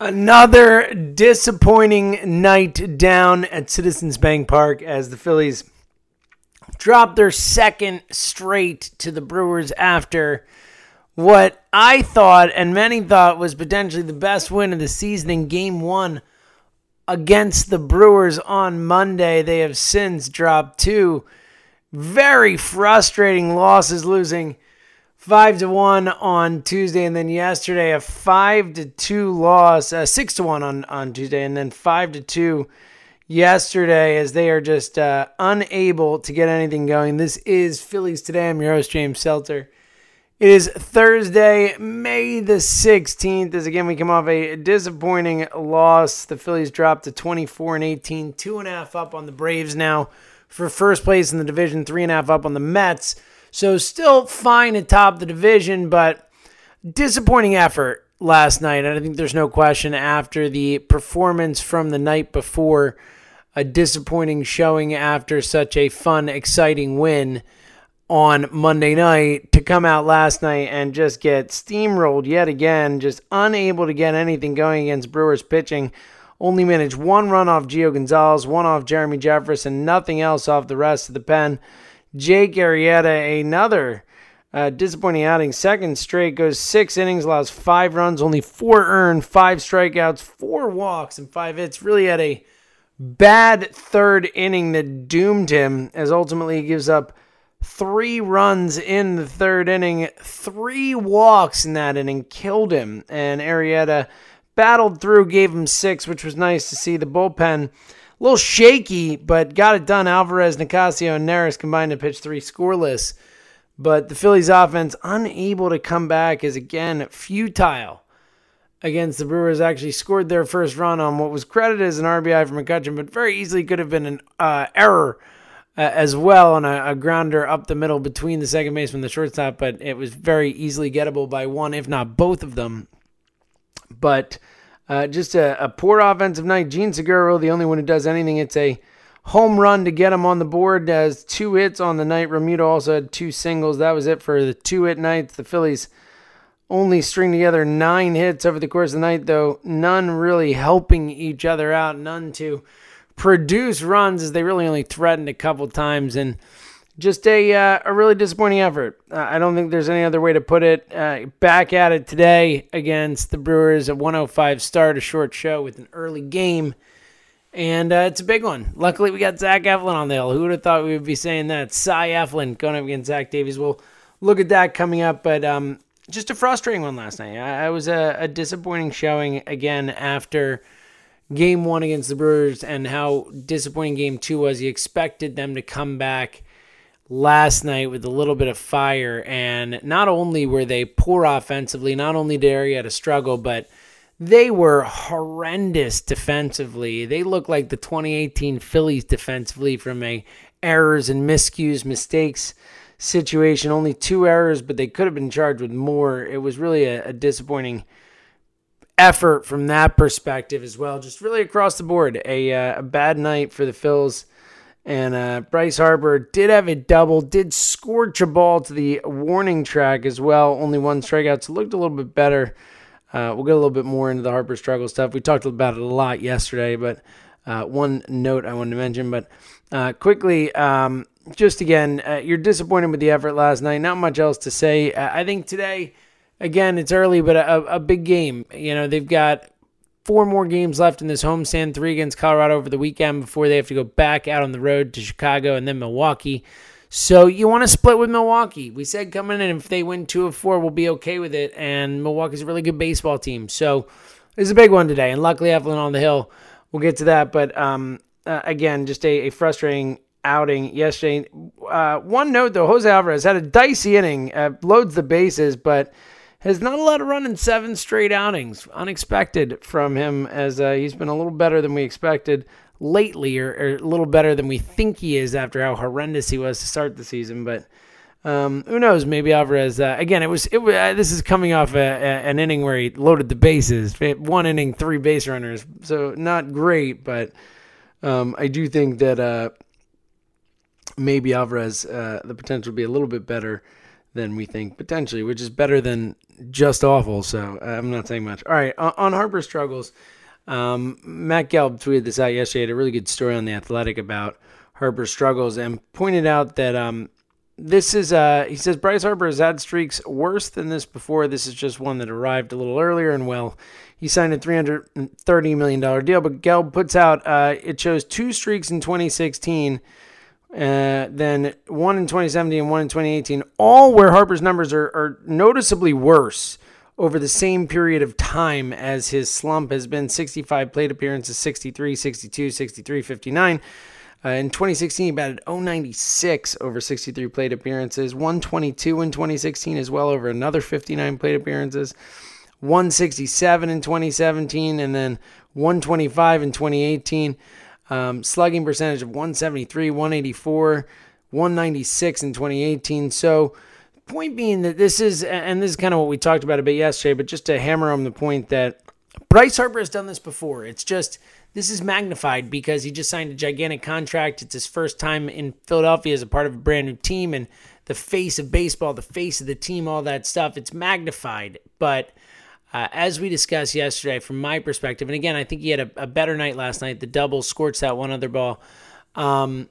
Another disappointing night down at Citizens Bank Park as the Phillies dropped their second straight to the Brewers after what I thought and many thought was potentially the best win of the season in game one against the Brewers on Monday. They have since dropped two very frustrating losses, losing five to one on Tuesday, and then yesterday a five to two loss, uh, six to one on on Tuesday, and then five to two yesterday as they are just uh, unable to get anything going. This is Phillies today. I'm your host James Seltzer. It is Thursday, May the 16th. As again, we come off a disappointing loss. The Phillies dropped to 24 and 18, two and a half up on the Braves now for first place in the division, three and a half up on the Mets. So still fine atop the division, but disappointing effort last night. And I think there's no question after the performance from the night before, a disappointing showing after such a fun, exciting win on Monday night to come out last night and just get steamrolled yet again, just unable to get anything going against Brewers pitching. Only managed one run off Gio Gonzalez, one off Jeremy Jeffress, nothing else off the rest of the pen. Jake Arrieta, another uh, disappointing outing. Second straight goes six innings, allows five runs, only four earned, five strikeouts, four walks, and five hits. Really had a bad third inning that doomed him, as ultimately he gives up three runs in the third inning, three walks in that inning, killed him. And Arrieta battled through, gave him six, which was nice to see. The bullpen a little shaky, but got it done. Alvarez, Nicasio, and Neris combined to pitch three scoreless. But the Phillies offense unable to come back is again futile against the Brewers. Actually scored their first run on what was credited as an RBI from McCutchen, but very easily could have been an uh, error uh, as well on a, a, grounder up the middle between the second baseman and the shortstop. But it was very easily gettable by one, if not both of them. But uh, just a, a, poor offensive night. Jean Segura, the only one who does anything. It's a home run to get him on the board. Has two hits on the night. Realmuto also had two singles. That was it for the two hit nights. The Phillies only string together nine hits over the course of the night, though none really helping each other out. None to produce runs as they really only threatened a couple times and just a uh, a really disappointing effort. Uh, I don't think there's any other way to put it. Uh, back at it today against the Brewers, a 105 start, a short show with an early game, and uh, it's a big one. Luckily, we got Zach Eflin on the hill. Who would have thought we would be saying that? Cy Eflin going up against Zach Davies. We'll look at that coming up, but um, just a frustrating one last night. I, I was a, a disappointing showing again after game one against the Brewers and how disappointing game two was. You expected them to come back last night with a little bit of fire. And not only were they poor offensively, not only did Arrieta struggle, but they were horrendous defensively. They looked like the 2018 Phillies defensively from a errors and miscues, mistakes situation. Only two errors, but they could have been charged with more. It was really a, a disappointing effort from that perspective as well. Just really across the board, a, uh, a bad night for the Phils. And uh, Bryce Harper did have a double, did scorch a ball to the warning track as well. Only one strikeout, so looked a little bit better. Uh, we'll get a little bit more into the Harper struggle stuff. We talked about it a lot yesterday, but uh, one note I wanted to mention. But uh, quickly, um, just again, uh, you're disappointed with the effort last night. Not much else to say. I think today, again, it's early, but a, a big game. You know, they've got four more games left in this homestand, three against Colorado over the weekend before they have to go back out on the road to Chicago and then Milwaukee. So you want to split with Milwaukee. We said coming in, if they win two of four, we'll be okay with it. And Milwaukee's a really good baseball team. So it's a big one today. And luckily, Eflin on the hill. We'll get to that. But um, uh, again, just a, a, frustrating outing yesterday. Uh, one note, though, Jose Alvarez had a dicey inning, uh, loads the bases, but – has not allowed a run in seven straight outings. Unexpected from him, as uh, he's been a little better than we expected lately, or, or, a little better than we think he is after how horrendous he was to start the season. But um, who knows? Maybe Alvarez. Uh, again, it was. It. Uh, this is coming off a, a, an inning where he loaded the bases. One inning, three base runners. So not great, but um, I do think that uh, maybe Alvarez uh, the potential to be a little bit better than we think potentially, which is better than just awful. So I'm not saying much. All right, on, Harper struggles, um, Matt Gelb tweeted this out yesterday. Had a really good story on the Athletic about Harper struggles and pointed out that um, this is uh, he says Bryce Harper has had streaks worse than this before. This is just one that arrived a little earlier, and well, he signed a $330 million deal. But Gelb puts out uh, it shows two streaks in 2016, uh, then one in 2017 and one in 2018, all where Harper's numbers are, are noticeably worse over the same period of time as his slump has been 65 plate appearances, 63, 62, 63, 59. Uh, in 2016, he batted 096 over 63 plate appearances, 122 in 2016 as well over another 59 plate appearances. 167 in 2017, and then 125 in 2018. Um, slugging percentage of 173, 184, 196 in 2018. So, point being that this is, and this is kind of what we talked about a bit yesterday, but just to hammer home the point that Bryce Harper has done this before. It's just this is magnified because he just signed a gigantic contract. It's his first time in Philadelphia as a part of a brand new team and the face of baseball, the face of the team, all that stuff. It's magnified, but uh, as we discussed yesterday, from my perspective, and again, I think he had a, a better night last night. The double scorched that one other ball. Um,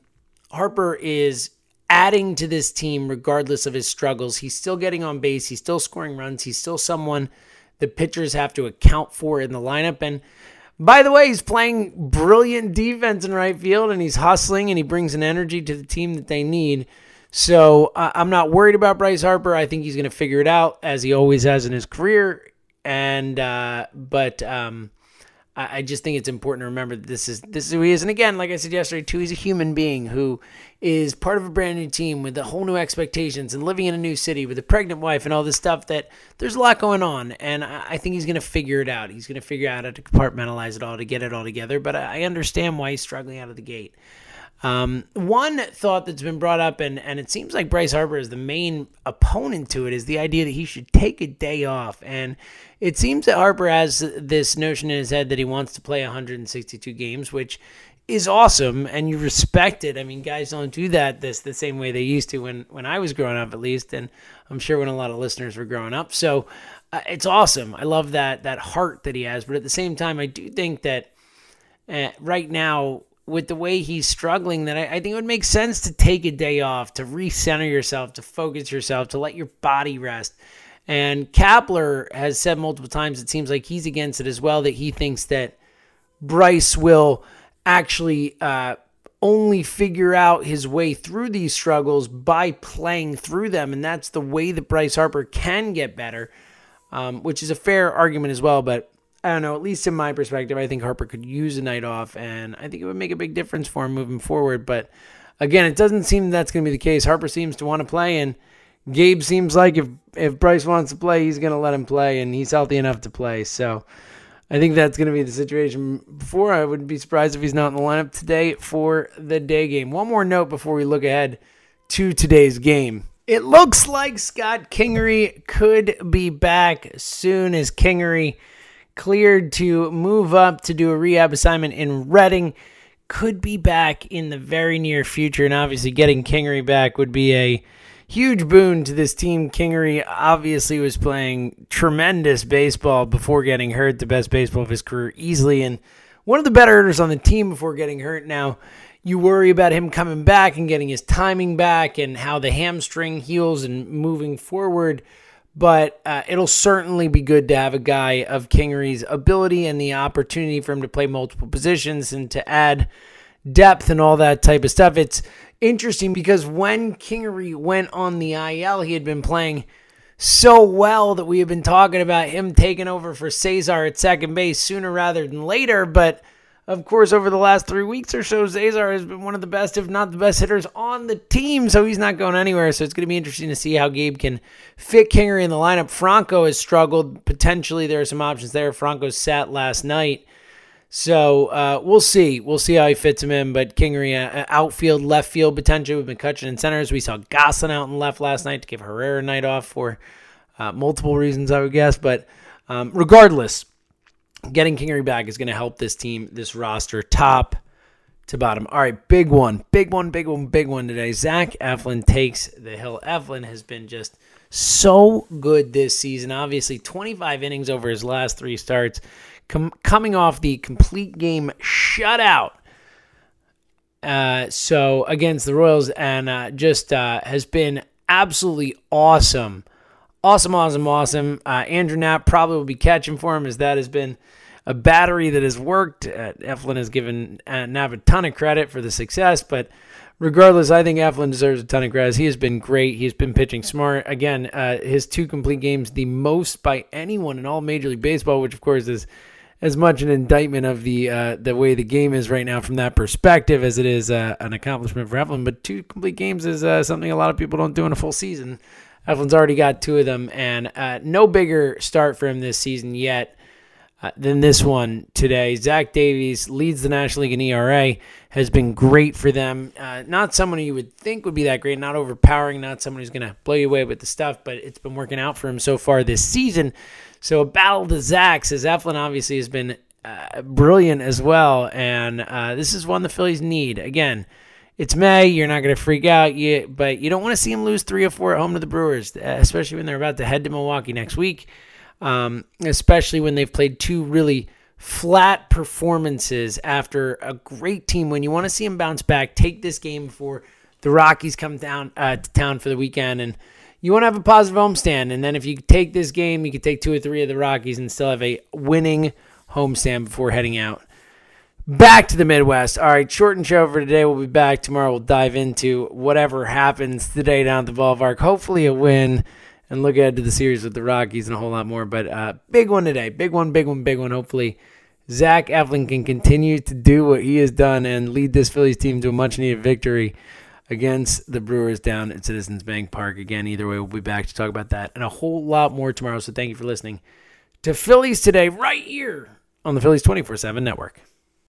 Harper is adding to this team regardless of his struggles. He's still getting on base. He's still scoring runs. He's still someone the pitchers have to account for in the lineup. And by the way, he's playing brilliant defense in right field and he's hustling and he brings an energy to the team that they need. So uh, I'm not worried about Bryce Harper. I think he's going to figure it out as he always has in his career and uh, but um, I, just think it's important to remember that this is this is who he is. And again, like I said yesterday, too, he's a human being who is part of a brand new team with a whole new expectations and living in a new city with a pregnant wife and all this stuff. That there's a lot going on, and I, think he's going to figure it out. He's going to figure out how to compartmentalize it all to get it all together. But I understand why he's struggling out of the gate. Um, one thought that's been brought up, and, and it seems like Bryce Harper is the main opponent to it, is the idea that he should take a day off. And it seems that Harper has this notion in his head that he wants to play 162 games, which is awesome, and you respect it. I mean, guys don't do that this the same way they used to when when I was growing up, at least, and I'm sure when a lot of listeners were growing up. So uh, it's awesome. I love that that heart that he has, but at the same time, I do think that uh, right now with the way he's struggling that I, I, think it would make sense to take a day off, to recenter yourself, to focus yourself, to let your body rest. And Kapler has said multiple times, it seems like he's against it as well, that he thinks that Bryce will actually uh, only figure out his way through these struggles by playing through them. And that's the way that Bryce Harper can get better, um, which is a fair argument as well. But I don't know, at least in my perspective, I think Harper could use a night off, and I think it would make a big difference for him moving forward. But again, it doesn't seem that's going to be the case. Harper seems to want to play, and Gabe seems like if if Bryce wants to play, he's going to let him play, and he's healthy enough to play. So I think that's going to be the situation. Before, I wouldn't be surprised if he's not in the lineup today for the day game. One more note before we look ahead to today's game. It looks like Scott Kingery could be back soon as Kingery cleared to move up to do a rehab assignment in Reading. Could be back in the very near future, and obviously getting Kingery back would be a huge boon to this team. Kingery obviously was playing tremendous baseball before getting hurt, the best baseball of his career easily, and one of the better hitters on the team before getting hurt. Now, you worry about him coming back and getting his timing back and how the hamstring heals and moving forward but uh, it'll certainly be good to have a guy of Kingery's ability and the opportunity for him to play multiple positions and to add depth and all that type of stuff. It's interesting because when Kingery went on the IL, he had been playing so well that we have been talking about him taking over for Cesar at second base sooner rather than later, but – of course, over the last three weeks or so, Cesar has been one of the best, if not the best hitters on the team, so he's not going anywhere. So it's going to be interesting to see how Gabe can fit Kingery in the lineup. Franco has struggled. Potentially, there are some options there. Franco sat last night. So uh, we'll see. We'll see how he fits him in. But Kingery, uh, outfield, left field potential with McCutchen in centers. We saw Gosselin out in left last night to give Herrera a night off for uh, multiple reasons, I would guess. But um, regardless, getting Kingery back is going to help this team, this roster, top to bottom. All right, big one, big one, big one, big one today. Zach Eflin takes the hill. Eflin has been just so good this season. Obviously, 25 innings over his last three starts, com- coming off the complete game shutout. Uh, so against the Royals, and uh, just uh, has been absolutely awesome, awesome, awesome, awesome. Uh, Andrew Knapp probably will be catching for him, as that has been a battery that has worked. Uh, Eflin has given uh, Knapp a ton of credit for the success, but regardless, I think Eflin deserves a ton of credit. He has been great. He's been pitching smart. Again, uh, his two complete games, the most by anyone in all Major League Baseball, which of course is as much an indictment of the uh, the way the game is right now from that perspective as it is uh, an accomplishment for Eflin. But two complete games is uh, something a lot of people don't do in a full season. Eflin's already got two of them, and uh, no bigger start for him this season yet uh, than this one today. Zach Davies leads the National League in ERA, has been great for them. Uh, not someone you would think would be that great, not overpowering, not someone who's going to blow you away with the stuff, but it's been working out for him so far this season. So a battle to Zachs, as Eflin obviously has been uh, brilliant as well, and uh, this is one the Phillies need. Again, it's May. You're not going to freak out, you, but you don't want to see them lose three or four at home to the Brewers, especially when they're about to head to Milwaukee next week um, especially when they've played two really flat performances after a great team. When you want to see them bounce back, take this game before the Rockies come down uh, to town for the weekend, and you want to have a positive homestand. And then if you take this game, you could take two or three of the Rockies and still have a winning homestand before heading out. Back to the Midwest. All right, short and show for today. We'll be back tomorrow. We'll dive into whatever happens today down at the ballpark. Hopefully, a win and look ahead to the series with the Rockies and a whole lot more. But uh, big one today. Big one, big one, big one. Hopefully, Zach Eflin can continue to do what he has done and lead this Phillies team to a much needed victory against the Brewers down at Citizens Bank Park. Again, either way, we'll be back to talk about that and a whole lot more tomorrow. So thank you for listening to Phillies today, right here on the Phillies 24 7 network.